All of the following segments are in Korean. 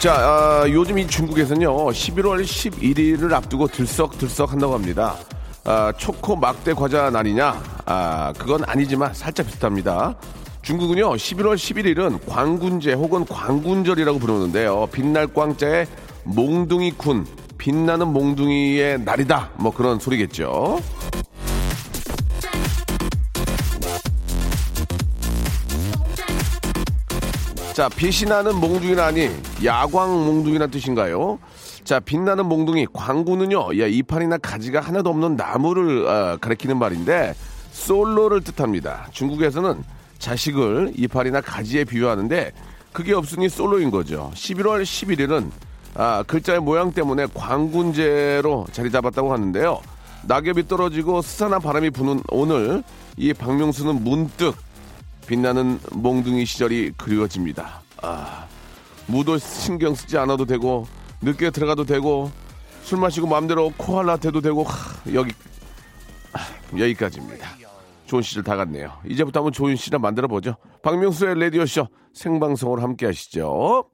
자 아, 요즘 이 중국에서는요 11월 11일을 앞두고 들썩들썩 한다고 합니다. 아, 초코 막대 과자 날이냐? 아, 그건 아니지만 살짝 비슷합니다. 중국은요 11월 11일은 광군제 혹은 광군절이라고 부르는데요. 빛날 광자의 몽둥이쿤 빛나는 몽둥이의 날이다. 뭐 그런 소리겠죠 자 빛이 나는 몽둥이는 아니 야광 몽둥이란 뜻인가요 자 빛나는 몽둥이 광군은요 야, 이파리나 가지가 하나도 없는 나무를 어, 가리키는 말인데 솔로를 뜻합니다 중국에서는 자식을 이파리나 가지에 비유하는데 그게 없으니 솔로인 거죠. 11월 11일은 아, 글자의 모양 때문에 광군제로 자리 잡았다고 하는데요. 낙엽이 떨어지고 스산한 바람이 부는 오늘 이 박명수는 문득 빛나는 몽둥이 시절이 그리워집니다. 아, 무도 신경 쓰지 않아도 되고 늦게 들어가도 되고 술 마시고 마음대로 코알라 돼도 되고 하, 여기 하, 여기까지입니다. 좋은 시절 다 갔네요. 이제부터 한번 좋은 시절 만들어 보죠. 박명수의 라디오 쇼 생방송으로 함께 하시죠.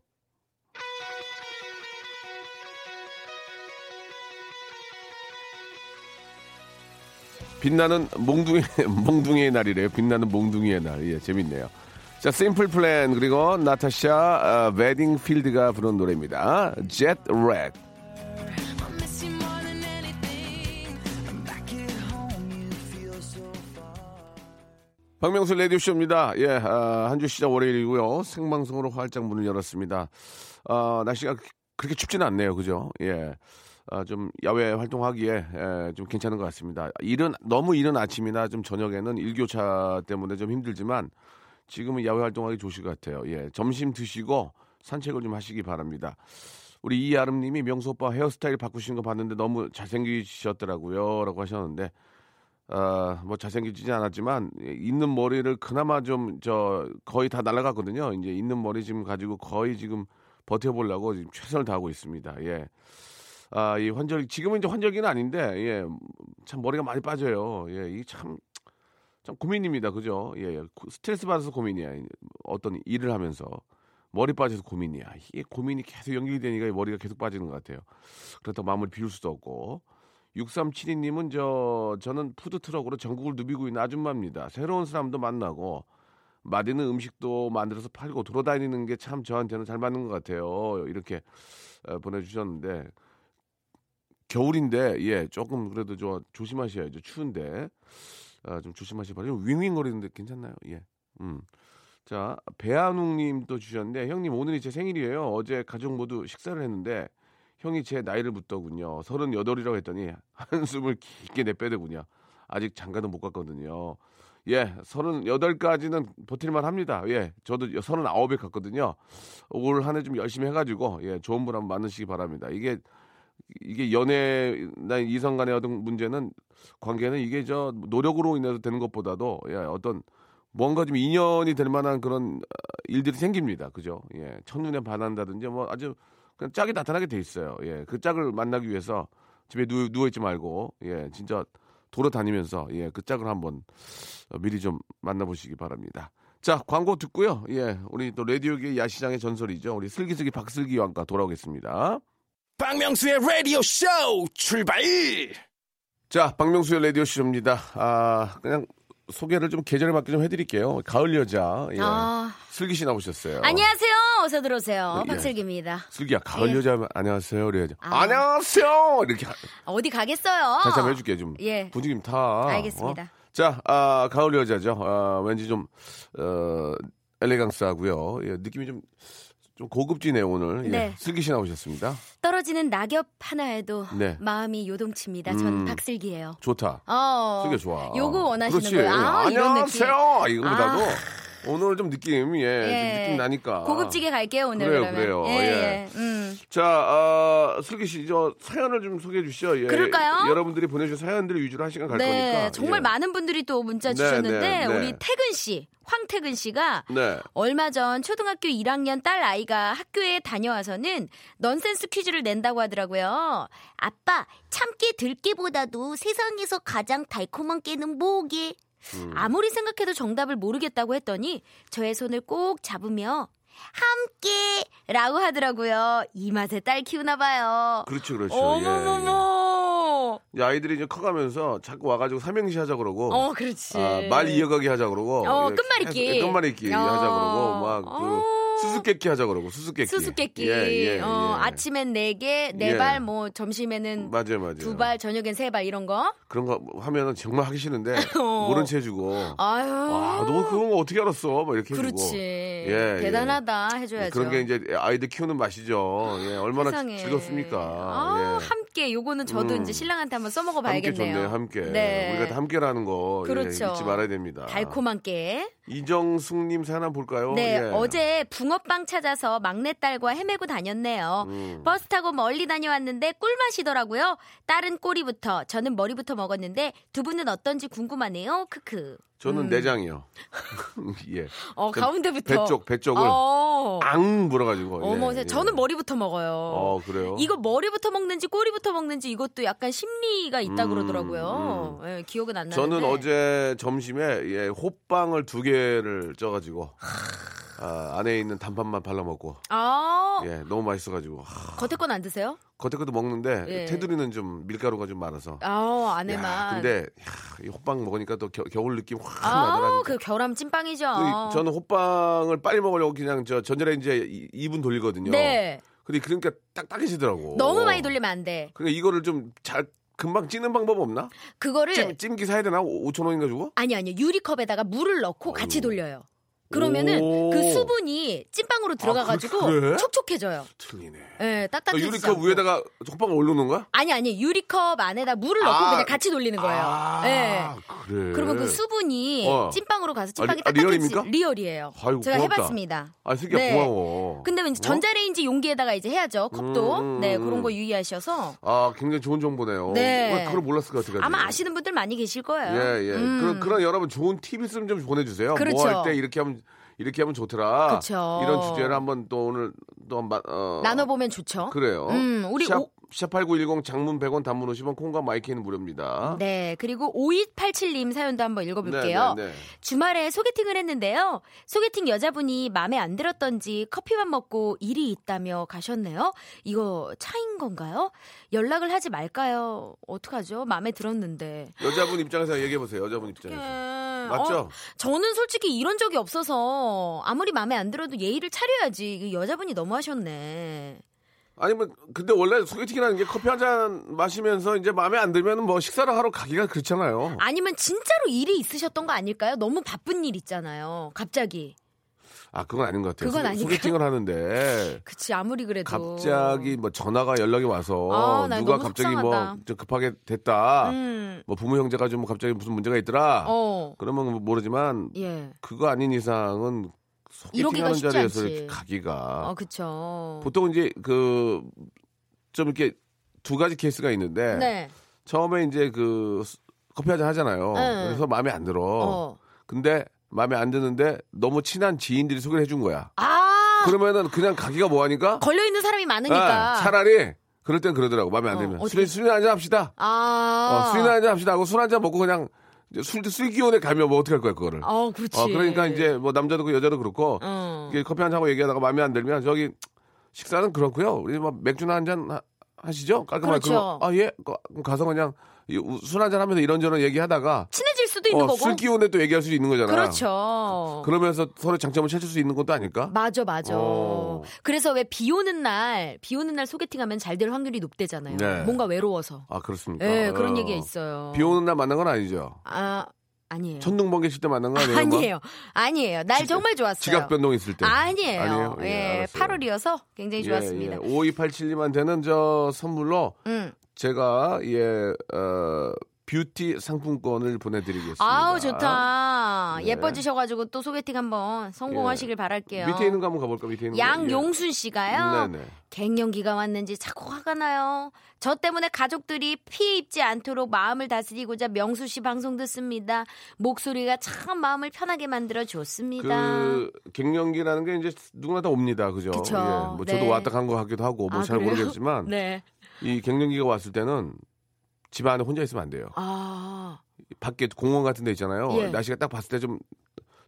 빛나는 몽둥이, 몽둥이의 날이래요. 빛나는 몽둥이의 날. 예, 재밌네요. 자, 심플 플랜, 그리고 나타샤, 어, 베딩필드가 부른 노래입니다. Jet Lag. 박명수 라디오쇼입니다. 예, 아, 한주 시작 월요일이고요. 생방송으로 활짝 문을 열었습니다. 아, 날씨가 그렇게 춥지는 않네요. 그죠? 예. 아, 좀 야외 활동하기에 예, 좀 괜찮은 것 같습니다. 이른 너무 이른 아침이나 좀 저녁에는 일교차 때문에 좀 힘들지만 지금은 야외 활동하기 좋으실 것 같아요. 예, 점심 드시고 산책을 좀 하시기 바랍니다. 우리 이아름님이 명수 오빠 헤어스타일 바꾸신 거 봤는데 너무 잘생기셨더라고요라고 하셨는데 어, 뭐 잘생기지 않았지만 있는 머리를 그나마 좀 저 거의 다 날라갔거든요. 이제 있는 머리 지금 가지고 거의 지금 버텨보려고 지금 최선을 다하고 있습니다. 예. 아, 이 환절 지금은 이제 환절기는 아닌데 예. 참 머리가 많이 빠져요. 예. 이게 참 참 고민입니다. 그죠? 예, 예. 스트레스 받아서 고민이야. 어떤 일을 하면서 머리 빠져서 고민이야. 이게 고민이 계속 연결되니까 머리가 계속 빠지는 것 같아요. 그렇다고 마음을 비울 수도 없고. 6372님은 저 저는 푸드트럭으로 전국을 누비고 있는 아줌마입니다. 새로운 사람도 만나고 맛있는 음식도 만들어서 팔고 돌아다니는 게 참 저한테는 잘 맞는 것 같아요. 이렇게 어, 보내주셨는데 겨울인데 예 조금 그래도 저 조심하셔야죠. 추운데 아, 좀 조심하시 바라요. 윙윙거리는데 괜찮나요? 예. 음. 자 배한웅님 또 주셨는데 형님 오늘이 제 생일이에요. 어제 가족 모두 식사를 했는데 형이 제 나이를 묻더군요. 서른여덟이라고 했더니 한숨을 깊게 내빼더군요. 아직 장가도 못 갔거든요. 예, 서른여덟까지는 버틸만 합니다. 예, 저도 서른아홉에 갔거든요. 올 한 해 좀 열심히 해가지고, 예, 좋은 분 한번 만나시기 바랍니다. 이게, 이게 연애나 이성 간의 어떤 문제는, 관계는 이게 저 노력으로 인해서 되는 것보다도, 예, 어떤 뭔가 좀 인연이 될 만한 그런 일들이 생깁니다. 그죠? 예, 첫눈에 반한다든지 뭐 아주 그냥 짝이 나타나게 돼 있어요. 예, 그 짝을 만나기 위해서 집에 누, 누워 있지 말고 예, 진짜 돌아다니면서 예, 그 짝을 한번 미리 좀 만나보시기 바랍니다. 자, 광고 듣고요. 예, 우리 또 라디오계 야시장의 전설이죠. 우리 슬기슬기 박슬기 왕과 돌아오겠습니다. 박명수의 라디오 쇼 출발! 자, 박명수의 라디오 쇼입니다. 아, 그냥 소개를 좀 계절에 맞게 좀 해드릴게요. 가을 여자. 예. 아. 슬기 씨 나오셨어요. 안녕하세요. 어서 들어오세요. 예. 박슬기입니다. 슬기야, 가을 예. 여자 안녕하세요. 그래야죠. 아. 안녕하세요. 이렇게 하- 어디 가겠어요? 다시 한번 해줄게 좀. 예. 분위기 좀 타. 알겠습니다. 어? 자, 아, 가을 여자죠. 아, 왠지 좀 어, 엘레강스하고요. 예, 느낌이 좀. 좀 고급지네요 오늘. 예. 네. 슬기 씨 나오셨습니다. 떨어지는 낙엽 하나에도 네. 마음이 요동칩니다. 전 음. 박슬기예요. 좋다. 어. 슬기 좋아. 요거 원하시는. 거예요. 아. 안녕하세요. 이거보다도 아. 오늘 좀 느낌이 예, 좀 예. 느낌 나니까. 고급지게 갈게요 오늘 그래요, 그러면. 그래요. 예, 예. 예. 음. 자, 어, 슬기 씨, 저 사연을 좀 소개해 주시죠. 예. 그럴까요? 여러분들이 보내주신 사연들 위주로 한 시간 갈 네, 거니까. 정말 예. 많은 분들이 또 문자 네, 주셨는데 네, 네. 우리 태근 씨, 황태근 씨가 네. 얼마 전 초등학교 1학년 딸 아이가 학교에 다녀와서는 넌센스 퀴즈를 낸다고 하더라고요. 아빠, 참깨 들깨보다도 세상에서 가장 달콤한 깨는 뭐게? 음. 아무리 생각해도 정답을 모르겠다고 했더니 저의 손을 꼭 잡으며 함께라고 하더라고요. 이 맛에 딸 키우나 봐요. 그렇죠, 그렇죠. 어머머머. 예, 예. 이 아이들이 이제 커가면서 자꾸 와가지고 삼행시 하자 그러고. 어, 그렇지. 아, 말 이어가기 하자 그러고. 어, 예, 끝말잇기. 계속 끝말잇기 어. 하자 그러고. 막 그 어. 수수께끼 하자 그러고. 수수께끼. 수수께끼. 예, 예, 어, 예. 아침엔 네 개, 네 예. 발, 뭐 점심에는 맞아요, 맞아요. 두 발, 저녁엔 세 발 이런 거. 그런 거 하면은 정말 하기 싫은데 어. 모른 채 해주고. 아유. 아, 너 그런 거 어떻게 알았어? 막 이렇게 해주고. 그렇지. 예, 대단하다 해줘야죠. 그런 게 이제 아이들 키우는 맛이죠. 예, 얼마나 세상에. 즐겁습니까? 아, 예. 함께 요거는 저도 음. 이제 신랑한테 한번 써먹어 함께 봐야겠네요. 좋네요, 함께. 네. 우리가 다 함께라는 거 예, 그렇죠. 잊지 말아야 됩니다. 달콤한 깨. 이정숙님 사연 한번 볼까요? 네, 예. 어제 붕어빵 찾아서 막내딸과 헤매고 다녔네요. 음. 버스 타고 멀리 다녀왔는데 꿀맛이더라고요. 딸은 꼬리부터, 저는 머리부터 먹었는데 두 분은 어떤지 궁금하네요. 크크. 저는 내장이요. 예. 어, 전 가운데부터. 배 쪽, 배 쪽을 어. 앙 물어가지고. 어머, 예, 예. 저는 머리부터 먹어요. 어, 그래요? 이거 머리부터 먹는지 꼬리부터 먹는지 이것도 약간 심리가 있다 음, 그러더라고요. 예, 기억은 안 나는데. 저는 어제 점심에 예, 호빵을 두 개를 쪄가지고 아, 안에 있는 단팥만 발라 먹고 아 예, 너무 맛있어가지고 하, 겉에 건 안 드세요? 겉에 것도 먹는데 예. 테두리는 좀 밀가루가 좀 많아서 아 야, 안에만. 근데 야, 이 호빵 먹으니까 또 겨, 겨울 느낌 확 아, 나더라. 그 결함 찐빵이죠. 그 저는 호빵을 빨리 먹으려고 그냥 저 전자레인지에 2분 돌리거든요. 네. 근데 그러니까 딱딱해지더라고. 너무 많이 돌리면 안 돼. 그러니까 이거를 좀잘 금방 찌는 방법 없나? 그거를 찜, 찜기 사야 되나? 5천 원인가 주고? 아니 아니 유리컵에다가 물을 넣고 같이 아유. 돌려요. 그러면은 오. 그 수분이 찐빵으로 들어가가지고 그- 그래? 촉촉해져요. 틀리네. 예, 그러니까 딱딱해지지 유리컵. 위에다가 호빵을 올려놓은 거야? 아니 아니 유리컵 안에다 물을 넣고 아. 그냥 같이 돌리는 거예요. 아, 예. 그래. 그러면 그 수분이 어. 찐빵으로 가서 찐빵이 아, 리- 아, 딱딱해지 real입니까? real이에요. 아이고, 제가 고맙다. 해봤습니다. 아, 슬기야 네. 고마워. 근데 어? 전자레인지 용기에다가 이제 해야죠. 컵도. 음, 네, 음, 그런 거 음. 유의하셔서 아, 굉장히 좋은 정보네요. 네. 왜 그걸 몰랐을 것 같아요. 아마 아시는 분들 많이 계실 거예요. 예, 예. 음. 그런, 그런 여러분 좋은 팁 있으면 좀 보내주세요. 그렇죠. 뭐 할 때 이렇게 하면, 이렇게 하면 좋더라. 그쵸. 이런 주제를 한번 또 오늘 또 한번, 어, 나눠보면 좋죠. 그래요. 음, 우리 샵, 오- 샵8910 장문 100원 단문 50원 콩과 마이크는 무료입니다. 네, 그리고 5287님 사연도 한번 읽어볼게요. 네, 네, 네. 주말에 소개팅을 했는데요. 소개팅 여자분이 마음에 안 들었던지 커피만 먹고 일이 있다며 가셨네요. 이거 차인 건가요? 연락을 하지 말까요? 어떡하죠? 마음에 들었는데. 여자분 입장에서 얘기해보세요. 여자분 입장에서. 음, 맞죠? 어, 저는 솔직히 이런 적이 없어서 아무리 마음에 안 들어도 예의를 차려야지. 이 여자분이 너무 하셨네. 아니면 근데 원래 소개팅이라는 게 커피 한 잔 마시면서 이제 마음에 안 들면 뭐 식사를 하러 가기가 그렇잖아요. 아니면 진짜로 일이 있으셨던 거 아닐까요? 너무 바쁜 일 있잖아요. 갑자기. 아 그건 아닌 것 같아요. 그건 소- 아닐까요? 소개팅을 하는데 그치 아무리 그래도 갑자기 뭐 전화가 연락이 와서 아, 나 누가 갑자기. 뭐좀 급하게 됐다. 음, 뭐 부모 형제가 좀 갑자기 무슨 문제가 있더라. 어, 그러면 뭐 모르지만 예, 그거 아닌 이상은 소개팅하는 자리에서. 이렇게 가기가 어, 그쵸. 보통 이제 그 좀 이렇게 두 가지 케이스가 있는데 네, 처음에 이제 그 스- 커피 한잔 하잖아요. 네. 그래서 마음에 안 들어. 어, 근데 마음에 안 드는데 너무 친한 지인들이 소개를 해준 거야. 아, 그러면은 그냥 가기가 뭐하니까 걸려 있는 사람이 많으니까. 아, 차라리 그럴 땐 그러더라고 마음에 안 어, 들면 어떻게- 술이 술이나 한잔 합시다. 아, 어, 술이나 한잔 합시다 하고 술 한잔 먹고 그냥 술 술기운에 가면 뭐 어떻게 할 거야 그거를. 어, 그렇지. 어, 그러니까 이제 뭐 남자도 그렇고 여자도 그렇고 어. 커피 한 잔 하고 얘기하다가 마음에 안 들면 저기 식사는 그렇고요. 우리 뭐 맥주나 한 잔 하시죠? 깔끔하게 그렇죠. 그럼, 아 예. 가서 그냥 술 한 잔 하면서 이런저런 얘기하다가 친해질 수도 있는 어, 거고. 술 기운에 또 얘기할 수 있는 거잖아. 그렇죠. 그러면서 서로 장점을 찾을 수 있는 것도 아닐까? 맞아, 맞아. 어. 그래서 왜 비 오는 날, 비 오는 날 소개팅하면 잘 될 확률이 높대잖아요. 네. 뭔가 외로워서. 아 그렇습니까? 예, 그런 어. 얘기가 있어요. 비 오는 날 만난 건 아니죠. 아, 아니에요. 천둥 번개 칠 때 만난 거 아니에요? 뭐? 아니에요. 아니에요. 날 정말 좋았어요. 지각 변동 있을 때. 아니에요. 아니에요? 예, 예, 알았어요. 8월이어서 굉장히 좋았습니다. 예, 예. 5287님한테는 저 선물로 음. 제가 예, 어, 뷰티 상품권을 보내드리겠습니다. 아우 좋다. 네. 예뻐지셔가지고 또 소개팅 한번 성공하시길 바랄게요. 밑에 있는 거 한번 가볼까? 밑에 있는 거. 양용순 씨가요. 네네. 갱년기가 왔는지 자꾸 화가 나요. 저 때문에 가족들이 피해 입지 않도록 마음을 다스리고자 명수 씨 방송 듣습니다. 목소리가 참 마음을 편하게 만들어 줬습니다. 그 갱년기라는 게 이제 누구나 다 옵니다, 그죠? 그쵸. 예, 뭐 저도 네. 왔다 간 거 같기도 하고 뭐 아, 잘? 모르겠지만 네. 이 갱년기가 왔을 때는 집 안에 혼자 있으면 안 돼요. 아, 밖에 공원 같은 데 있잖아요. 예. 날씨가 딱 봤을 때 좀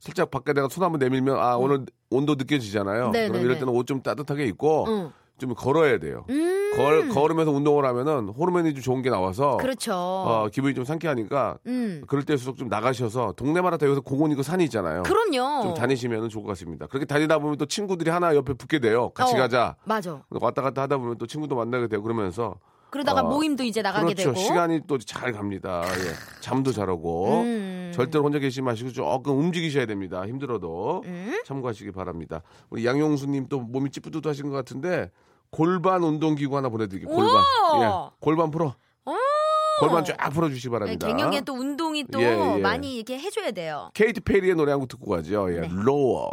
살짝 밖에다가 손 한번 내밀면 아 오늘 온도 느껴지잖아요. 음. 네, 그럼 네, 이럴 네. 때는 옷 좀 따뜻하게 입고 응. 좀 걸어야 돼요. 음. 걸, 걸으면서 운동을 하면은 호르몬이 좀 좋은 게 나와서 그렇죠. 어, 기분이 좀 상쾌하니까 음. 그럴 때일수록 좀 나가셔서 동네마다 다 여기서 공원 있고 산이 있잖아요. 그럼요. 좀 다니시면 좋을 것 같습니다. 그렇게 다니다 보면 또 친구들이 하나 옆에 붙게 돼요. 같이 어, 가자. 맞아. 왔다 갔다 하다 보면 또 친구도 만나게 되고 그러면서 그러다가 어, 모임도 이제 나가게 그렇죠. 되고. 시간이 또 잘 갑니다. 예. 잠도 잘 오고 음. 절대로 혼자 계시지 마시고 조금 움직이셔야 됩니다. 힘들어도 음. 참고하시기 바랍니다. 우리 양용수님 또 몸이 찌뿌드하신 것 같은데 골반 운동기구 하나 보내드릴게요. 골반. 오! 예. 골반 풀어. 오! 골반 쫙 풀어주시기 네, 바랍니다. 갱년기에 또 운동이 또 예, 예. 많이 이렇게 해줘야 돼요. 케이티 페리의 노래 한 곡 듣고 가죠. 예. 네. Roar.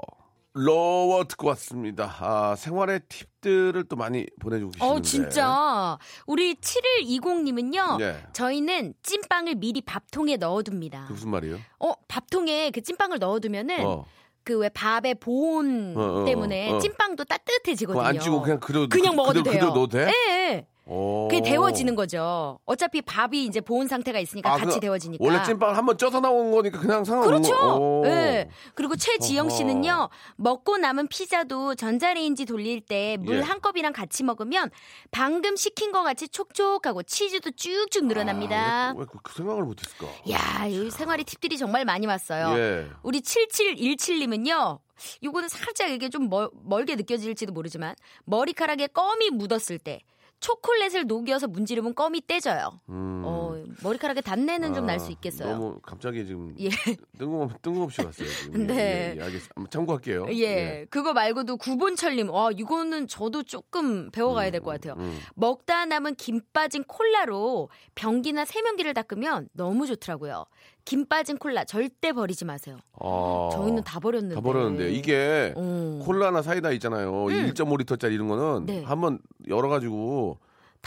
Roar 듣고 왔습니다. 아, 생활의 팁들을 또 많이 보내주고 계시는데. 어, 진짜. 우리 7120님은요. 네. 저희는 찐빵을 미리 밥통에 넣어둡니다. 무슨 말이에요? 어, 밥통에 그 찐빵을 넣어두면은 어. 그왜 밥의 보온 어, 어, 때문에 어. 찐빵도 따뜻해지거든요. 안 찌고 그냥 그대로 그냥 먹어도 그대로, 돼요. 그대로 넣어도 돼? 네. 오. 그게 데워지는 거죠. 어차피 밥이 이제 보온 상태가 있으니까 아, 같이 그 데워지니까. 원래 찐빵을 한번 쪄서 나온 거니까 그냥 상관없는 그렇죠. 거. 오. 네. 그리고 최지영. 씨는요, 먹고 남은 피자도 전자레인지 돌릴 때물 예. 한 컵이랑 같이 먹으면 방금 식힌 것 같이 촉촉하고 치즈도 쭉쭉 늘어납니다. 아, 왜, 왜그 생각을 못 했을까? 야, 이 생활의 팁들이 정말 많이 왔어요. 예. 우리 7717 님은요, 요거는 살짝 이게 좀 멀, 멀게 느껴질지도 모르지만, 머리카락에 껌이 묻었을 때, 초콜릿을 녹여서 문지르면 껌이 떼져요. 음. 어, 머리카락에 단내는 좀날 아, 수 있겠어요. 너무 갑자기 지금 예. 뜬금없, 뜬금없이 왔어요. 지금. 네. 예, 예, 알겠습니다. 참고할게요. 예, 그거 말고도 구본철님, 와, 이거는 저도 조금 배워가야 될 것 같아요. 음. 먹다 남은 김 빠진 콜라로 변기나 세면기를 닦으면 너무 좋더라고요. 김 빠진 콜라 절대 버리지 마세요. 아, 저희는 다 버렸는데. 다 버렸는데 이게 어. 콜라나 사이다 있잖아요. 1.5리터짜리 이런 거는 음. 네. 한번 열어가지고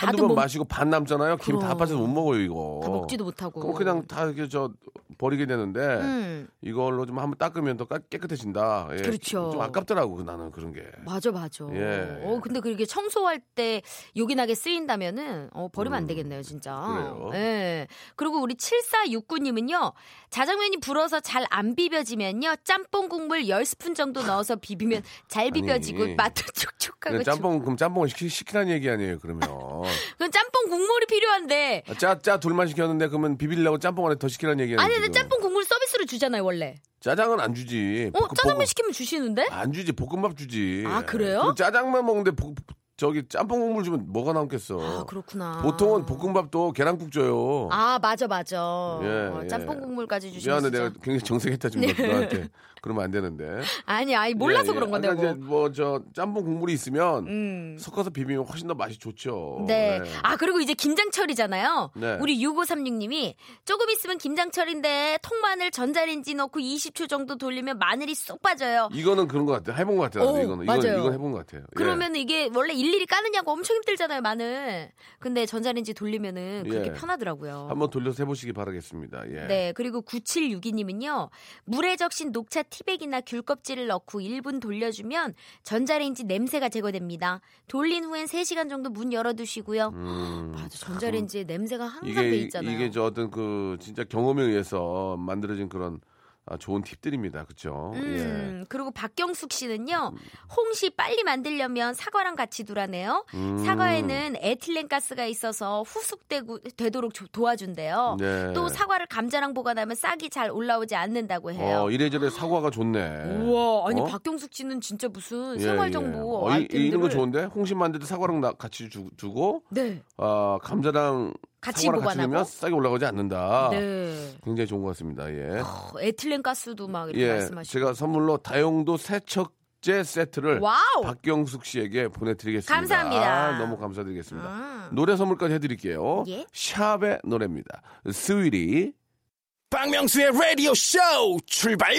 한두 번 못- 마시고 반 남잖아요. 김 다. 빠져서 못 먹어요 이거. 다 먹지도 못하고. 그럼 그냥 다 이렇게 저 버리게 되는데 음, 이걸로 좀 한번 닦으면 더 깨- 깨끗해진다. 예. 그렇죠. 좀 아깝더라고 나는 그런 게. 맞아, 맞아. 예. 어, 근데 그게 청소할 때 요긴하게 쓰인다면은, 어, 버리면 안 되겠네요, 진짜. 음. 그래요. 예. 그리고 우리 7469님은요, 자장면이 불어서 잘 안 비벼지면요, 짬뽕 국물 10스푼 정도 넣어서 비비면 잘 비벼지고 아니. 맛도 촉촉하고. 짬뽕 그럼 짬뽕을 시키, 시키라는 얘기 아니에요 그러면. 그건 짬뽕 국물이 필요한데. 짜, 짜 둘만 시켰는데 그러면 비비려고 짬뽕 안에 더 시키라는 얘기야. 아니, 근데 짬뽕 국물 서비스로 주잖아요, 원래. 짜장은 안 주지. 어, 볶음- 짜장면 볶음- 시키면 주시는데? 안 주지 볶음밥 주지. 아, 그래요? 짜장면 먹는데 볶- 저기 짬뽕 국물 주면 뭐가 남겠어. 아, 그렇구나. 보통은 볶음밥도 계란국 줘요. 아, 맞아, 맞아. 예, 어, 예. 짬뽕 국물까지 주시면 미안해. 내가 굉장히 정색했다 지금 너- 너한테. 그러면 안 되는데. 아니, 아니, 몰라서 예, 예. 그런 건데, 아까 뭐. 이제 뭐 저 짬뽕 국물이 있으면 음. 섞어서 비비면 훨씬 더 맛이 좋죠. 네. 네. 아, 그리고 이제 김장철이잖아요. 네. 우리 6536님이 조금 있으면 김장철인데 통마늘 전자레인지 넣고 20초 정도 돌리면 마늘이 쏙 빠져요. 이거는 그런 것 같아. 해본 것 같아. 나도 오, 이거는 맞아요. 이건, 이건 해본 것 같아요. 예. 그러면 이게 원래 일 일이 까느냐고 엄청 힘들잖아요, 마늘. 근데 전자레인지 돌리면은 그게 예. 편하더라고요. 한번 돌려서 해보시기 바라겠습니다. 예. 네, 그리고 9762님은요, 물에 적신 녹차 티백이나 귤 껍질을 넣고 1분 돌려주면 전자레인지 냄새가 제거됩니다. 돌린 후엔 3시간 정도 문 열어두시고요. 음, 맞아, 전자레인지에 냄새가 항상 이게 배 있잖아요. 이게 저 어떤 그 진짜 경험에 의해서 만들어진 그런 아, 좋은 팁들입니다. 그렇죠? 음, 그리고 박경숙 씨는요, 홍시 빨리 만들려면 사과랑 같이 두라네요. 음. 사과에는 에틸렌 가스가 있어서 후숙되도록 조- 도와준대요. 네. 또 사과를 감자랑 보관하면 싹이 잘 올라오지 않는다고 해요. 어, 이래저래 사과가 좋네. 우와, 아니 어? 박경숙 씨는 진짜 무슨 예, 생활 예. 정보 어, 이, 이런 거 좋은데 홍시 만들 때 사과랑 나- 같이 주, 고 네, 아, 감자랑 같이 같이 보관하고? 넣으면 싹이 올라가지 않는다. 네. 굉장히 좋은 것 같습니다. 예. 어, 에틸렌 가스도 막 이렇게 예, 말씀하시고. 제가 선물로 다용도 세척제 세트를 와우. 박경숙 씨에게 보내드리겠습니다. 감사합니다. 아, 너무 감사드리겠습니다. 음. 노래 선물까지 해드릴게요. 예. 샵의 노래입니다. 스위리. 박명수의 라디오 쇼 출발!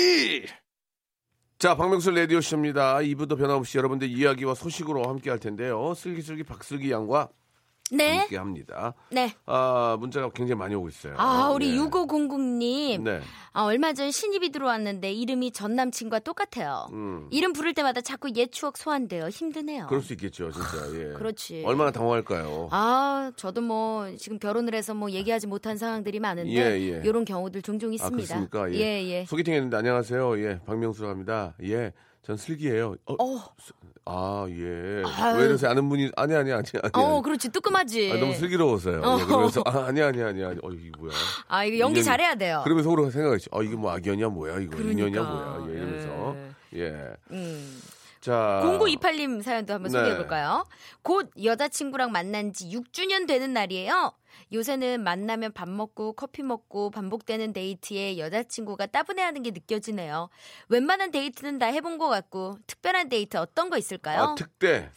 자, 박명수 라디오 쇼입니다. 2부도 변함없이 여러분들 이야기와 소식으로 함께 할 텐데요. 슬기슬기 박슬기 양과 네. 함께 합니다. 네. 아, 문자가 굉장히 많이 오고 있어요. 아, 우리 네. 6500님. 네. 아, 얼마 전 신입이 들어왔는데 이름이 전 남친과 똑같아요. 음. 이름 부를 때마다 자꾸 옛 추억 소환돼요. 힘드네요. 그럴 수 있겠죠, 진짜. 예. 그렇지. 얼마나 당황할까요? 아, 저도 뭐 지금 결혼을 해서 뭐 얘기하지 못한 상황들이 많은데 예, 예. 이런 경우들 종종 아, 있습니다. 그렇습니까? 예. 예, 예. 소개팅 했는데 안녕하세요. 예, 박명수라고 합니다. 예, 전 슬기예요. 어, 어, 아, 예. 아유. 왜 이러세요? 아는 분이 아니 아니 아니 아니. 어, 그렇지. 뜨끔하지. 아, 너무 슬기로워서요. 어. 예, 그러면서 아, 아니 아니 아니 아니. 어, 이게 뭐야? 아, 이거 연기 인연이- 잘해야 돼요. 그러면 속으로 생각했지. 어, 이게 뭐 악연이야 뭐야 이거 그러니까. 인연이야 뭐야 예, 이러면서 예. 음. 자. 0928님 사연도 한번 네. 소개해 볼까요? 곧 여자친구랑 만난 지 6주년 되는 날이에요. 요새는 만나면 밥 먹고 커피 먹고 반복되는 데이트에 여자친구가 따분해하는 게 느껴지네요. 웬만한 데이트는 다 해본 것 같고 특별한 데이트 어떤 거 있을까요? 아, 특대.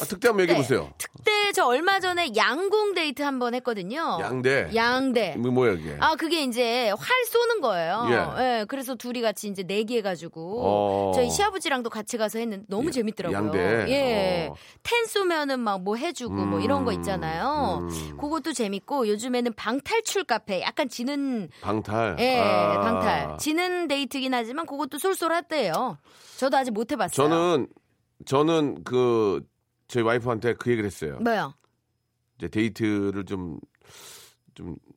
아, 특대 한번 얘기해 보세요. 특대 저 얼마 전에 양궁 데이트 한번 했거든요. 양대. 양대. 뭐 뭐야 이게? 아 그게 이제 활 쏘는 거예요. 예. 예, 그래서 둘이 같이 이제 내기해 가지고 어. 저희 시아버지랑도 같이 가서 했는데 너무 야- 재밌더라고요. 양대. 예, 어. ten 쏘면은 막 뭐 해주고 뭐 이런 거 있잖아요. 음. 그것도 재밌 고 요즘에는 방탈출 카페 약간 지는 방탈. 예 아. 방탈 지는 데이트긴 하지만 그것도 쏠쏠하대요. 저도 아직 못 해봤어요. 저는 저는 그 저희 와이프한테 그 얘기를 했어요. 뭐요? 이제 데이트를 좀좀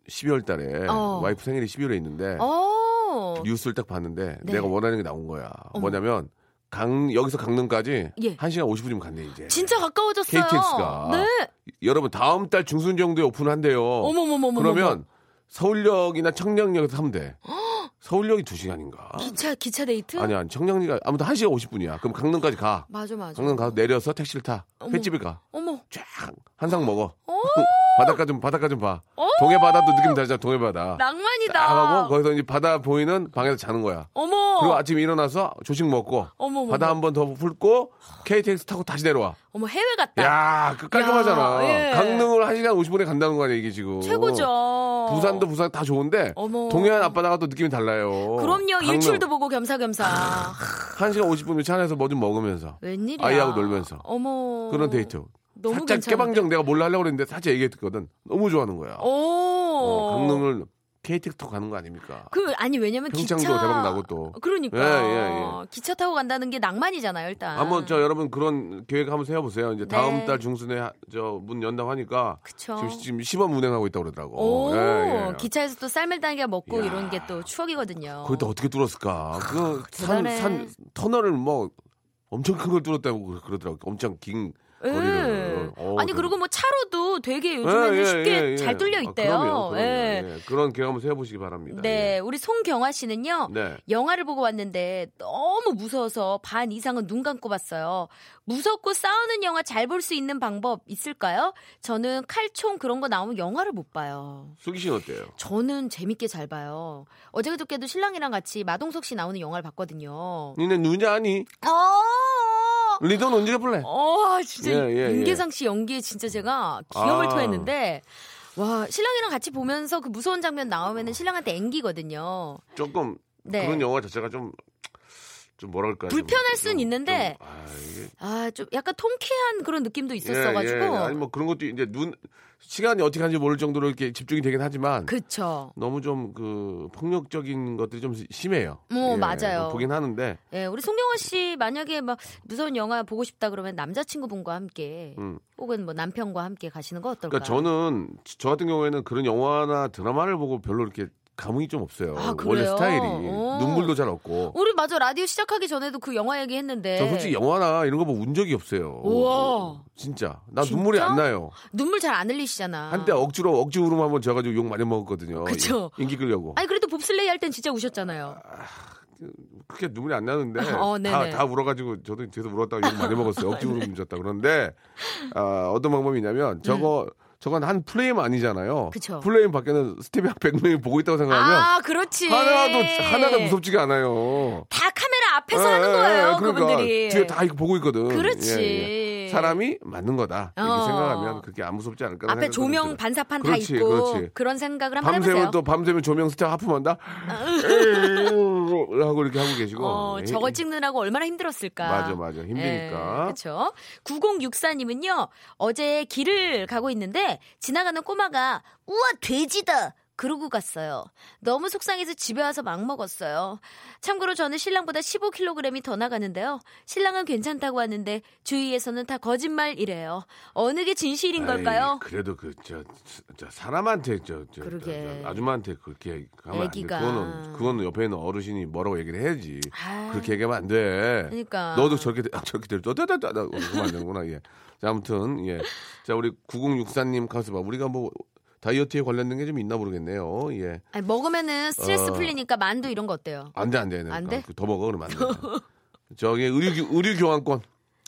12월 달에 어. 와이프 생일이 12월에 있는데 어. 뉴스를 딱 봤는데 네. 내가 원하는 게 나온 거야. 어머. 뭐냐면 강 여기서 강릉까지 예. 1시간 50분이면 간대 이제. 진짜 가까워졌어요. KTX가. 네. 여러분 다음 달 중순 정도에 오픈한대요. 어머머머머. 그러면 서울역이나 청량역에서 하면 돼. 서울역이 2시간인가? 기차 기차 데이트? 아니 아니 청량리가 아무튼 1시간 50분이야. 그럼 강릉까지 가. 맞아 맞아. 강릉 가서 내려서 택시를 타. 어머. 횟집에 가. 어머. 쫙 한 상 먹어. 오. 바닷가 좀 바닷가 좀 봐. 오. 동해 바다도 느낌 다르잖아. 동해 바다. 낭만이다. 딱 하고 거기서 이제 바다 보이는 방에서 자는 거야. 어머. 그리고 아침에 일어나서 조식 먹고 어머. 바다 한 번 더 훑고 KTX 타고 다시 내려와. 어머 해외 같다. 야, 그 깔끔하잖아. 야, 예. 강릉을 1시간 50분에 간다는 거 아니야, 이게 지금. 최고죠. 부산도 부산 다 좋은데 어머. 동해안 앞바다가 또 느낌이 달라요. 그럼요. 강릉 일출도 보고 겸사겸사. 1시간 50분 차 안에서 뭐 좀 먹으면서 웬일이야. 아이하고 놀면서. 어머. 그런 데이트. 너무 살짝 괜찮은데? 깨방정 내가 몰라 하려고 그랬는데 살짝 얘기했거든. 너무 좋아하는 거야. 오. 어, 강릉을 KTX 타고 가는 거 아닙니까? 그 아니 왜냐면 평창도 기차 대박 나고 또. 그러니까 예, 예, 기차 타고 간다는 게 낭만이잖아요, 일단. 한번 저 여러분 그런 계획 한번 세워보세요. 이제 다음 네. 달 중순에 저 문 연다고 하니까 그쵸. 지금, 지금 시범 운행하고 있다고 그러더라고. 오, 예, 예. 기차에서 또 쌀물 당겨 먹고 이야. 이런 게 또 추억이거든요. 그걸 또 어떻게 뚫었을까? 그 산, 대단해. 산 터널을 뭐 엄청 큰 걸 뚫었다고 그러- 그러더라고. 엄청 긴 예. 거리를. 어, 아니 그- 그리고 뭐 차로도 되게 요즘에는 예, 예, 쉽게 예, 예. 잘 뚫려 아, 있대요. 그럼요, 그럼요. 예. 예. 그런 한번 세워보시기 바랍니다. 네, 예. 우리 송경화 씨는요. 네. 영화를 보고 왔는데 너무 무서워서 반 이상은 눈 감고 봤어요. 무섭고 싸우는 영화 잘 볼 수 있는 방법 있을까요? 저는 칼총 그런 거 나오면 영화를 못 봐요. 슬기 씨는 어때요? 저는 재밌게 잘 봐요. 어제 그저께도 신랑이랑 같이 마동석 씨 나오는 영화를 봤거든요. 니네 누냐 아니? 어, 리돈 언제 볼래? 어 진짜 예, 예, 예. 윤계상 씨 연기에 진짜 제가 기염을 아. 토했는데 와 신랑이랑 같이 보면서 그 무서운 장면 나오면은 신랑한테 앵기거든요. 조금 네. 그런 영화 자체가 좀, 좀 뭐랄까. 좀- 불편할 순 좀- 있는데 좀, 아, 아좀 약간 통쾌한 그런 느낌도 있었어가지고 예, 예. 아니 뭐 그런 것도 이제 눈 시간이 어떻게 가는지 모를 정도로 이렇게 집중이 되긴 하지만 그쵸. 너무 좀 그 폭력적인 것들이 좀 심해요. 어, 예, 맞아요. 보긴 하는데 예, 우리 송경화 씨 만약에 막 무서운 영화 보고 싶다 그러면 남자친구분과 함께 음. 혹은 뭐 남편과 함께 가시는 거 어떨까요? 그러니까 저는 저 같은 경우에는 그런 영화나 드라마를 보고 별로 이렇게 감흥이 좀 없어요. 아, 원래? 스타일이 어. 눈물도 잘 없고. 우리 맞아 라디오 시작하기 전에도 그 영화 얘기했는데 저 솔직히 영화나 이런 거 보고 운 적이 없어요. 우와. 진짜. 나 진짜? 눈물이 안 나요. 눈물 잘 안 흘리시잖아. 한때 억지로 억지 울음 한번 져가지고 욕 많이 먹었거든요. 그쵸. 인기 끌려고. 아니 그래도 봅슬레이 할 땐 진짜 우셨잖아요. 그렇게 눈물이 안 나는데 어, 다. 다 울어가지고 저도 계속 울었다가 욕 많이 먹었어요. 억지 울음 졌다. 그런데 아, 어떤 방법이냐면 저거 저건 한 프레임 아니잖아요. 음. 그쵸. 프레임 밖에는 스텝이 한 100명이 보고 있다고 생각하면 아 그렇지. 하나도 하나도 무섭지가 않아요. 다 카메라 앞에서 하는 거예요, 그러니까 그분들이. 뒤에 다 이거 보고 있거든. 그렇지. 예, 예. 사람이 맞는 거다. 이렇게 어. 생각하면 그렇게 안 무섭지 않을까. 앞에 조명 반사판 다 그렇지, 있고 그렇지. 그런 생각을 한번 밤새면 해보세요. 또 밤새면 조명 스타 하품한다. 하고 이렇게 하고 계시고. 어, 예. 저걸 찍느라고 얼마나 힘들었을까. 맞아, 맞아. 힘드니까. 그렇죠. 9064님은요. 어제 길을 가고 있는데 지나가는 꼬마가 우와 돼지다. 그러고 갔어요. 너무 속상해서 집에 와서 막 먹었어요. 참고로 저는 신랑보다 15kg이 더 나가는데요. 신랑은 괜찮다고 하는데 주위에서는 다 거짓말이래요. 어느 게 진실인 걸까요? 그래도 그저 사람한테 저, 저, 그러게. 저, 아줌마한테 그렇게 하면 안 돼. 애기가. 그거는 그거는 옆에 있는 어르신이 뭐라고 얘기를 해야지. 아. 그렇게 얘기하면 안 돼. 그러니까. 너도 저렇게 돼- 저렇게 될 또다다다 그러면 안 되는구나. 예. 자 아무튼 예. 자 우리 9064님 가서 봐. 우리가 뭐 다이어트에 관련된 게 좀 있나 모르겠네요. 예. 아니, 먹으면은 스트레스 어. 풀리니까 만두 이런 거 어때요? 안 돼, 안 돼. 안 돼? 더 먹어, 그러면 안 돼. 저기, 의류, 교- 의류 교환권.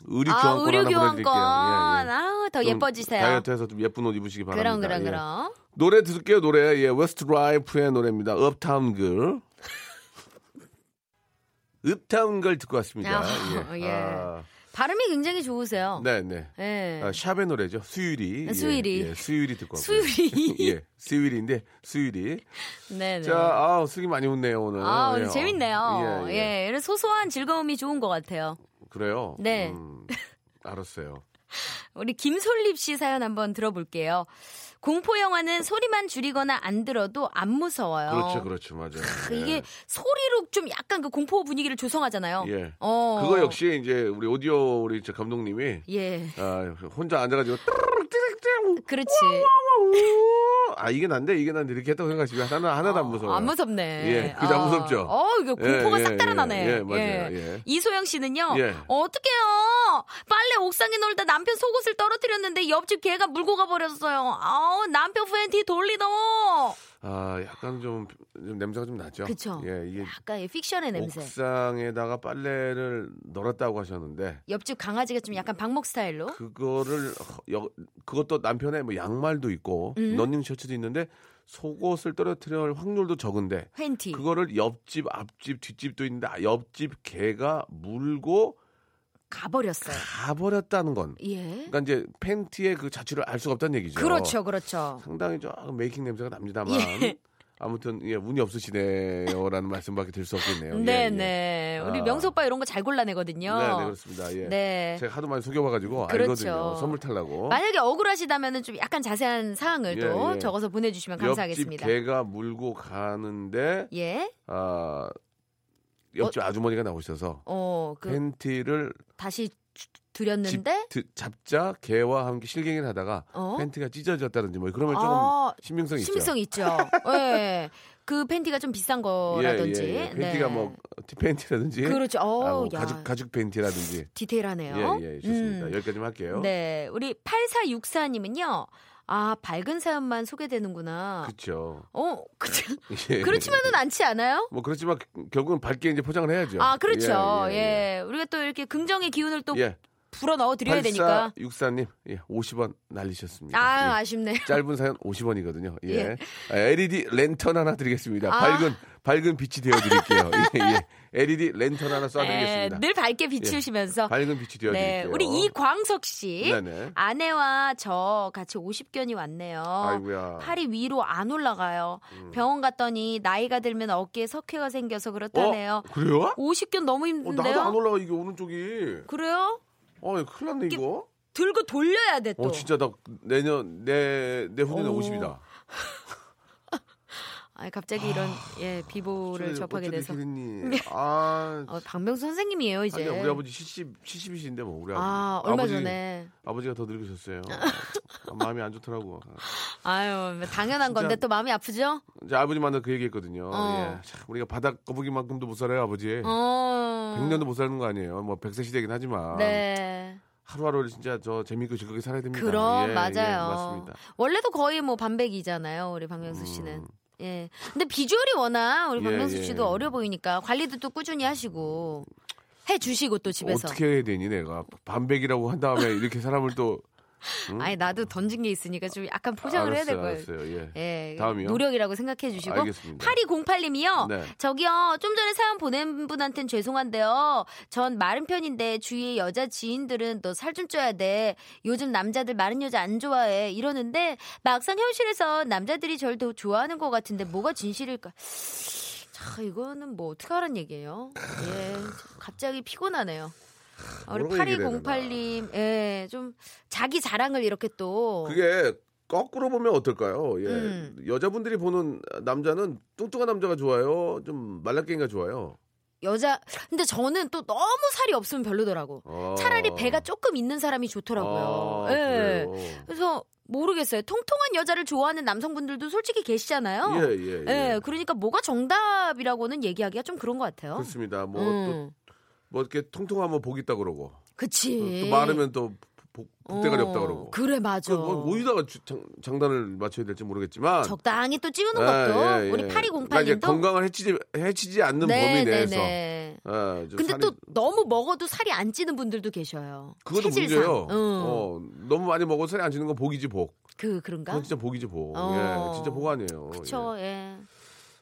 의류 아, 교환권 의류 하나 교환권. 보내드릴게요. 예, 예. 아, 더좀 예뻐지세요. 다이어트해서 좀 예쁜 옷 입으시기 바랍니다. 그럼, 그럼, 예. 그럼. 노래 들을게요, 노래. 예, Westlife의 노래입니다. Uptown Girl. Uptown Girl 듣고 왔습니다. 아, 예. 예. 아, 발음이 굉장히 좋으세요. 네, 네. 예. 아, 샵의 노래죠. Sweety. 아, Sweety. 예, 예, Sweety 듣고. Sweety. 예, Sweety인데, Sweety. 네 네. 자, 아, 숙이 많이 웃네요, 오늘. 아, 오늘 예, 어. 재밌네요. 예, 예, 예. 이런 소소한 즐거움이 좋은 것 같아요. 그래요? 네. 음, 알았어요. 우리 김솔립 씨 사연 한번 들어볼게요. 공포 영화는 소리만 줄이거나 안 들어도 안 무서워요. 그렇죠, 그렇죠, 맞아요. 그 예. 이게 소리로 좀 약간 그 공포 분위기를 조성하잖아요. 예. 어. 그거 역시 이제 우리 오디오 우리 저 감독님이 예. 아, 혼자 앉아가지고 그렇지. 아 이게 난데 이게 난데 이렇게 했다고 생각하시면 하나 하나도 안 무서워요. 안 무섭네. 예, 그죠? 안 어. 무섭죠? 어, 이거 공포가 예, 싹 예, 달아나네. 예, 예, 맞아요. 예. 이소영 씨는요. 예. 어떡해요. 빨래 옥상에 널다 남편 속옷을 떨어뜨렸는데 옆집 개가 물고 가버렸어요. 아우, 남편 팬티 돌리도. 아 약간 좀, 좀 냄새가 좀 나죠. 그쵸. 예, 이게 약간 이 픽션의 냄새. 옥상에다가 빨래를 널었다고 하셨는데 옆집 강아지가 좀 약간 방목 스타일로. 그거를 여, 그것도 남편의 뭐 양말도 있고 음. 러닝 셔츠도 있는데 속옷을 떨어뜨릴 확률도 적은데 팬티. 그거를 옆집, 앞집, 뒷집도 있는데 아, 옆집 개가 물고 가버렸어요. 가버렸다는 건. 예. 그러니까 이제 팬티의 그 자취를 알 수가 없다는 얘기죠. 그렇죠, 그렇죠. 상당히 조금 메이킹 냄새가 납니다만. 예. 아무튼 예, 운이 없으시네요라는 말씀밖에 들 수 없겠네요. 예, 네, 예. 네. 우리 아. 명수 오빠 이런 거 잘 골라내거든요. 네, 네, 그렇습니다. 예. 네. 제가 하도 많이 속여봐가지고 그렇죠. 알거든요. 선물 탈라고. 만약에 억울하시다면은 좀 약간 자세한 사항을 예, 또 예. 적어서 보내주시면 감사하겠습니다. 옆집 개가 물고 가는데 예. 아 옆집 아주머니가 나오셔서 어, 그 팬티를 다시 주- 드렸는데 집- 드- 잡자 개와 함께 실갱이를 하다가 어? 팬티가 찢어졌다든지 뭐 그러면 조금 아, 신빙성이 있죠. 신빙성 있죠. 예. 그 팬티가 좀 비싼 거라든지. 예, 예, 예. 팬티가 네. 뭐 티팬티라든지 그렇죠. 어, 아, 뭐 야. 가죽 가죽 팬티라든지 디테일하네요. 예, 예, 좋습니다. 음. 여기까지만 할게요. 네. 우리 8464님은요. 아, 밝은 사연만 소개되는구나. 그렇죠. 어, 그쵸. 예. 그렇지만은 않지 않아요? 뭐 그렇지만 결국은 밝게 이제 포장을 해야죠. 아, 그렇죠. 예, 예, 예. 우리가 또 이렇게 긍정의 기운을 또 예. 불어 넣어 드려야 되니까. 8464님, 예, 50원 날리셨습니다. 아, 예. 아쉽네. 짧은 사연 50원이거든요. 예. 예. 아, LED 랜턴 하나 드리겠습니다. 아. 밝은 밝은 빛이 되어 드릴게요. 예, 예. LED 랜턴 하나 쏴 예, 드리겠습니다. 늘 밝게 비추시면서. 밝은 빛이 되어 네, 드릴게요. 우리 이광석 씨. 네네. 아내와 저 같이 50견이 왔네요. 아이고야. 팔이 위로 안 올라가요. 음. 병원 갔더니 나이가 들면 어깨에 석회가 생겨서 그렇다네요. 어? 그래요? 50견 너무 어, 힘든데요? 나도 안 올라가 이게 오른쪽이. 그래요? 어, 큰일 났네 이거. 들고 돌려야 돼 또. 어, 진짜 나 내년 내 내 후년에 오. 50이다. 아니, 갑자기 이런 예 비보를 접하게 돼서. 니 아, 어, 박명수 선생님이에요 이제. 아니 우리 아버지 70 70이신데 뭐 우리 아, 아버지. 얼마 아버지, 전에. 아버지가 더 늙으셨어요. 아, 마음이 안 좋더라고. 아유, 당연한 진짜- 건데 또 마음이 아프죠? 이제 아버지 만나 그 얘기했거든요. 어. 예. 참, 우리가 바닥 거북이만큼도 못 살아요, 아버지. 어. 100년도 못 사는 거 아니에요. 뭐 100세 시대긴 하지만 네. 하루하루를 진짜 저 재밌고 즐겁게 살아야 됩니다. 그럼 예, 맞아요. 예, 맞습니다. 원래도 거의 뭐 반백이잖아요, 우리 박명수 씨는. 음. 예. 근데 비주얼이 워낙 우리 예, 박명수 예. 씨도 어려 보이니까 관리도 또 꾸준히 하시고 해 주시고 또 집에서. 어떻게 해야 되니 내가 반백이라고 한 다음에 이렇게 사람을 또 아니 나도 던진 게 있으니까 좀 약간 포장을 해야 될 알았어요, 거예요. 알았어요. 예. 예, 다음이요? 노력이라고 생각해 주시고 알겠습니다. 8208님이요. 네. 저기요 좀 전에 사연 보낸 분한테는 죄송한데요. 전 마른 편인데 주위에 여자 지인들은 너 살 좀 쪄야 돼. 요즘 남자들 마른 여자 안 좋아해. 이러는데 막상 현실에서 남자들이 저를 더 좋아하는 것 같은데 뭐가 진실일까? 자 이거는 뭐 어떻게 하란 얘기예요? 예, 갑자기 피곤하네요. 아, 우리 뭐라고 얘기를 해야 8208님, 예, 좀 자기 자랑을 이렇게 또 그게 거꾸로 보면 어떨까요? 예. 음. 여자분들이 보는 남자는 뚱뚱한 남자가 좋아요? 좀 말라깽이가 좋아요? 여자 근데 저는 또 너무 살이 없으면 별로더라고. 어. 차라리 배가 조금 있는 사람이 좋더라고요. 아, 예. 그래요? 그래서 모르겠어요. 통통한 여자를 좋아하는 남성분들도 솔직히 계시잖아요. 예, 예, 예. 예, 그러니까 뭐가 정답이라고는 얘기하기가 좀 그런 것 같아요. 그렇습니다. 뭐, 음. 또, 뭐 이렇게 통통하면 복 있다 그러고. 그치. 또 마르면 또 복, 복대가리 어, 없다 그러고. 그래, 맞아. 그 뭐, 어디다가 주- 장, 장단을 맞춰야 될지 모르겠지만. 적당히 또 찌우는 예, 것도 예, 예. 우리 그러니까 이제 8208님도 건강을 해치지, 해치지 않는 네, 범위 네, 내에서. 네. 예, 좀 근데 살이- 또 너무 먹어도 살이 안 찌는 분들도 계셔요. 그것도 체질상. 문제예요. 응. 어, 너무 많이 먹어서 살이 안 찌는 건 복이지 복. 그 그런가? 진짜 복이지 복. 어. 예, 진짜 복 아니에요. 그쵸, 예.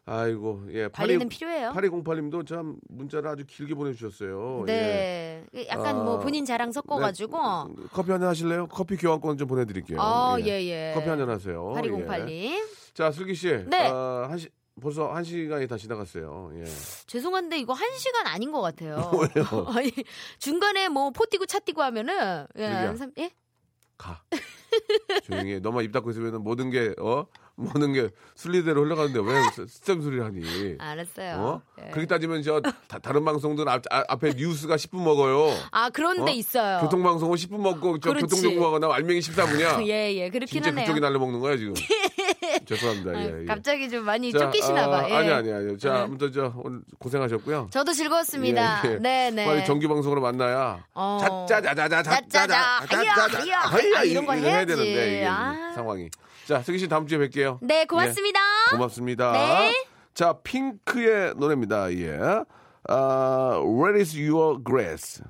아이고, 예. 관리는 필요해요. 8208님도 참 문자를 아주 길게 보내주셨어요. 예. 네. 약간 아, 뭐 본인 자랑 섞어가지고. 네, 커피 한 잔 하실래요? 커피 교환권 좀 보내드릴게요. 어, 예. 예, 예. 커피 한 잔 하세요. 8208님. 예. 자, 슬기 씨. 네. 어, 한 시, 벌써 한 시간이 다 지나갔어요. 예. 죄송한데 이거 한 시간 아닌 것 같아요. 왜요? 아니, 중간에 뭐 포 뛰고 차 뛰고 하면은 예, 슬기야. 예? 가. 조용히 해. 너만 입 닫고 있으면 모든 게, 어? 모든 게 순리대로 흘러가는데 왜 스tem 소리를 하니? 알았어요. 어? 예. 그렇게 따지면 저 다, 른 방송들 앞, 아, 앞에 뉴스가 10분 먹어요. 아 그런 데 어? 있어요. 교통방송은 10분 먹고 저 그렇지. 교통정보가 나 알맹이 14분이야. 예, 예, 그렇긴 진짜 하네요. 그쪽이 날려 먹는 거야 지금. 죄송합니다. 아, 예, 예. 갑자기 좀 많이 자, 쫓기시나 봐. 아, 예. 아니 아니 아니. 자, 네. 아무튼 저 오늘 고생하셨고요. 저도 즐거웠습니다. 예, 예. 네, 네. 빨리 정기 방송으로 만나야. 어. 자자자자자 짜짜자, 하이야, 하이야, 하이야, 이런 거 해야. 되는데 아. 상황이. 자, 승기 씨 다음 주에 뵐게요. 네, 고맙습니다. 예, 고맙습니다. 네. 자, 핑크의 노래입니다. 예. 아, Where is your grace?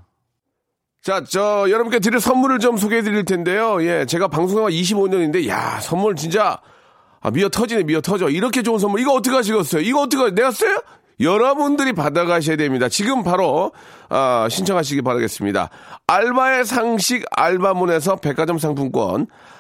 자, 저, 여러분께 드릴 선물을 좀 소개해 드릴 텐데요. 예, 제가 방송한 25년인데, 야, 선물 진짜, 아, 미어 터지네, 미어 터져. 이렇게 좋은 선물, 이거 어떻게 하시겠어요? 이거 어떻게, 내가 써요? 여러분들이 받아가셔야 됩니다. 지금 바로, 아, 신청하시기 바라겠습니다. 알바의 상식 알바문에서 백화점 상품권,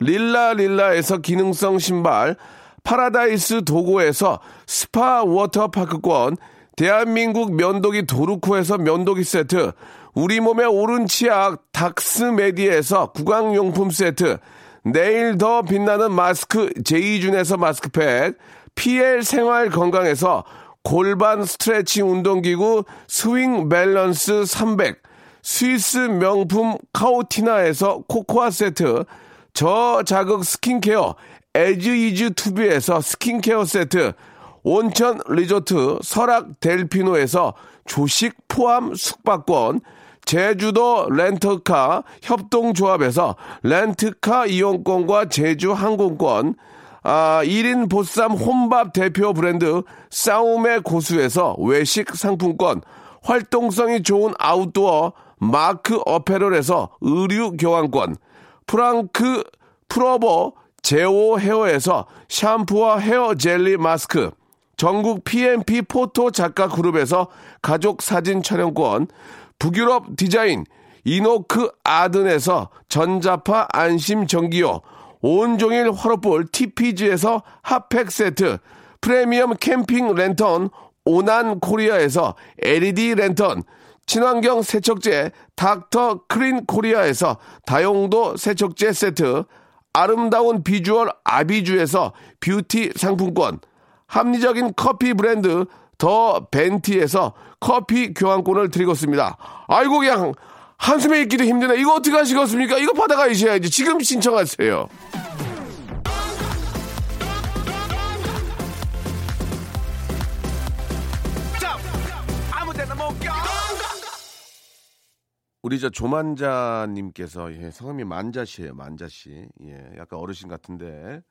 릴라 릴라에서 기능성 신발, 파라다이스 도고에서 스파 워터파크권, 대한민국 면도기 도루코에서 면도기 세트, 우리 몸의 옳은 치약 닥스메디에서 구강용품 세트, 내일 더 빛나는 마스크 제이준에서 마스크팩, PL 생활 건강에서 골반 스트레칭 운동기구 스윙 밸런스 300, 스위스 명품 카오티나에서 코코아 세트, 저자극 스킨케어 에즈 이즈 투비에서 스킨케어 세트, 온천 리조트 설악 델피노에서 조식 포함 숙박권, 제주도 렌터카 협동조합에서 렌트카 이용권과 제주 항공권, 아, 1인 보쌈 혼밥 대표 브랜드 싸움의 고수에서 외식 상품권, 활동성이 좋은 아웃도어 마크 어페럴에서 의류 교환권, 프랑크 프로보 제오 헤어에서 샴푸와 헤어 젤리 마스크, 전국 PMP 포토 작가 그룹에서 가족 사진 촬영권, 북유럽 디자인 이노크 아든에서 전자파 안심 전기요, 온종일 화로볼 TPG에서 핫팩 세트, 프리미엄 캠핑 랜턴 오난 코리아에서 LED 랜턴, 친환경 세척제 닥터 크린 코리아에서 다용도 세척제 세트, 아름다운 비주얼 아비주에서 뷰티 상품권, 합리적인 커피 브랜드 더 벤티에서 커피 교환권을 드리겠습니다. 아이고 그냥 한숨에 읽기도 힘드네. 이거 어떻게 하시겠습니까? 이거 받아가셔야지. 지금 신청하세요. 우리 저 조만자님께서 예, 성함이 만자 씨예요, 만자 씨. 예, 약간 어르신 같은데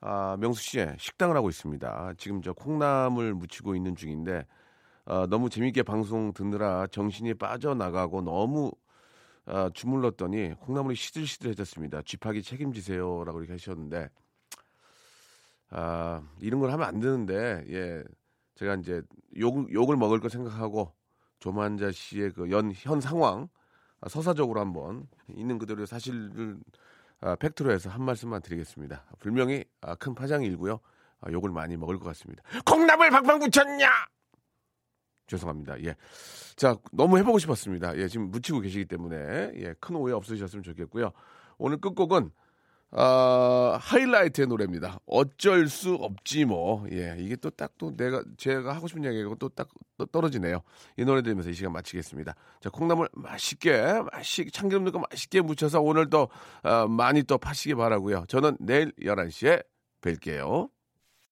아 명수 씨 식당을 하고 있습니다. 지금 저 콩나물 무치고 있는 중인데 어, 너무 재밌게 방송 듣느라 정신이 빠져나가고 너무 어, 주물렀더니 콩나물이 시들시들해졌습니다. 쥐파기 책임지세요라고 이렇게 하셨는데 아 이런 걸 하면 안 되는데 예 제가 이제 욕 욕을 먹을 거 생각하고 조만자 씨의 그 연 현 상황 아, 서사적으로 한번 있는 그대로 사실을 아, 팩트로 해서 한 말씀만 드리겠습니다. 분명히 아, 큰 파장이 일고요. 아, 욕을 많이 먹을 것 같습니다. 콩나물 박방 붙였냐? 죄송합니다. 예. 자, 너무 해보고 싶었습니다. 예, 지금 묻히고 계시기 때문에, 예, 큰 오해 없으셨으면 좋겠고요. 오늘 끝곡은, 아, 하이라이트의 노래입니다. 어쩔 수 없지 뭐. 예, 이게 또 딱 또 내가, 제가 하고 싶은 이야기가 또딱 떨어지네요. 이 노래 들으면서 이 시간 마치겠습니다. 자, 콩나물 맛있게, 맛있게, 참기름 넣고 맛있게 무쳐서 오늘 또, 아, 많이 또 파시기 바라고요 저는 내일 11시에 뵐게요.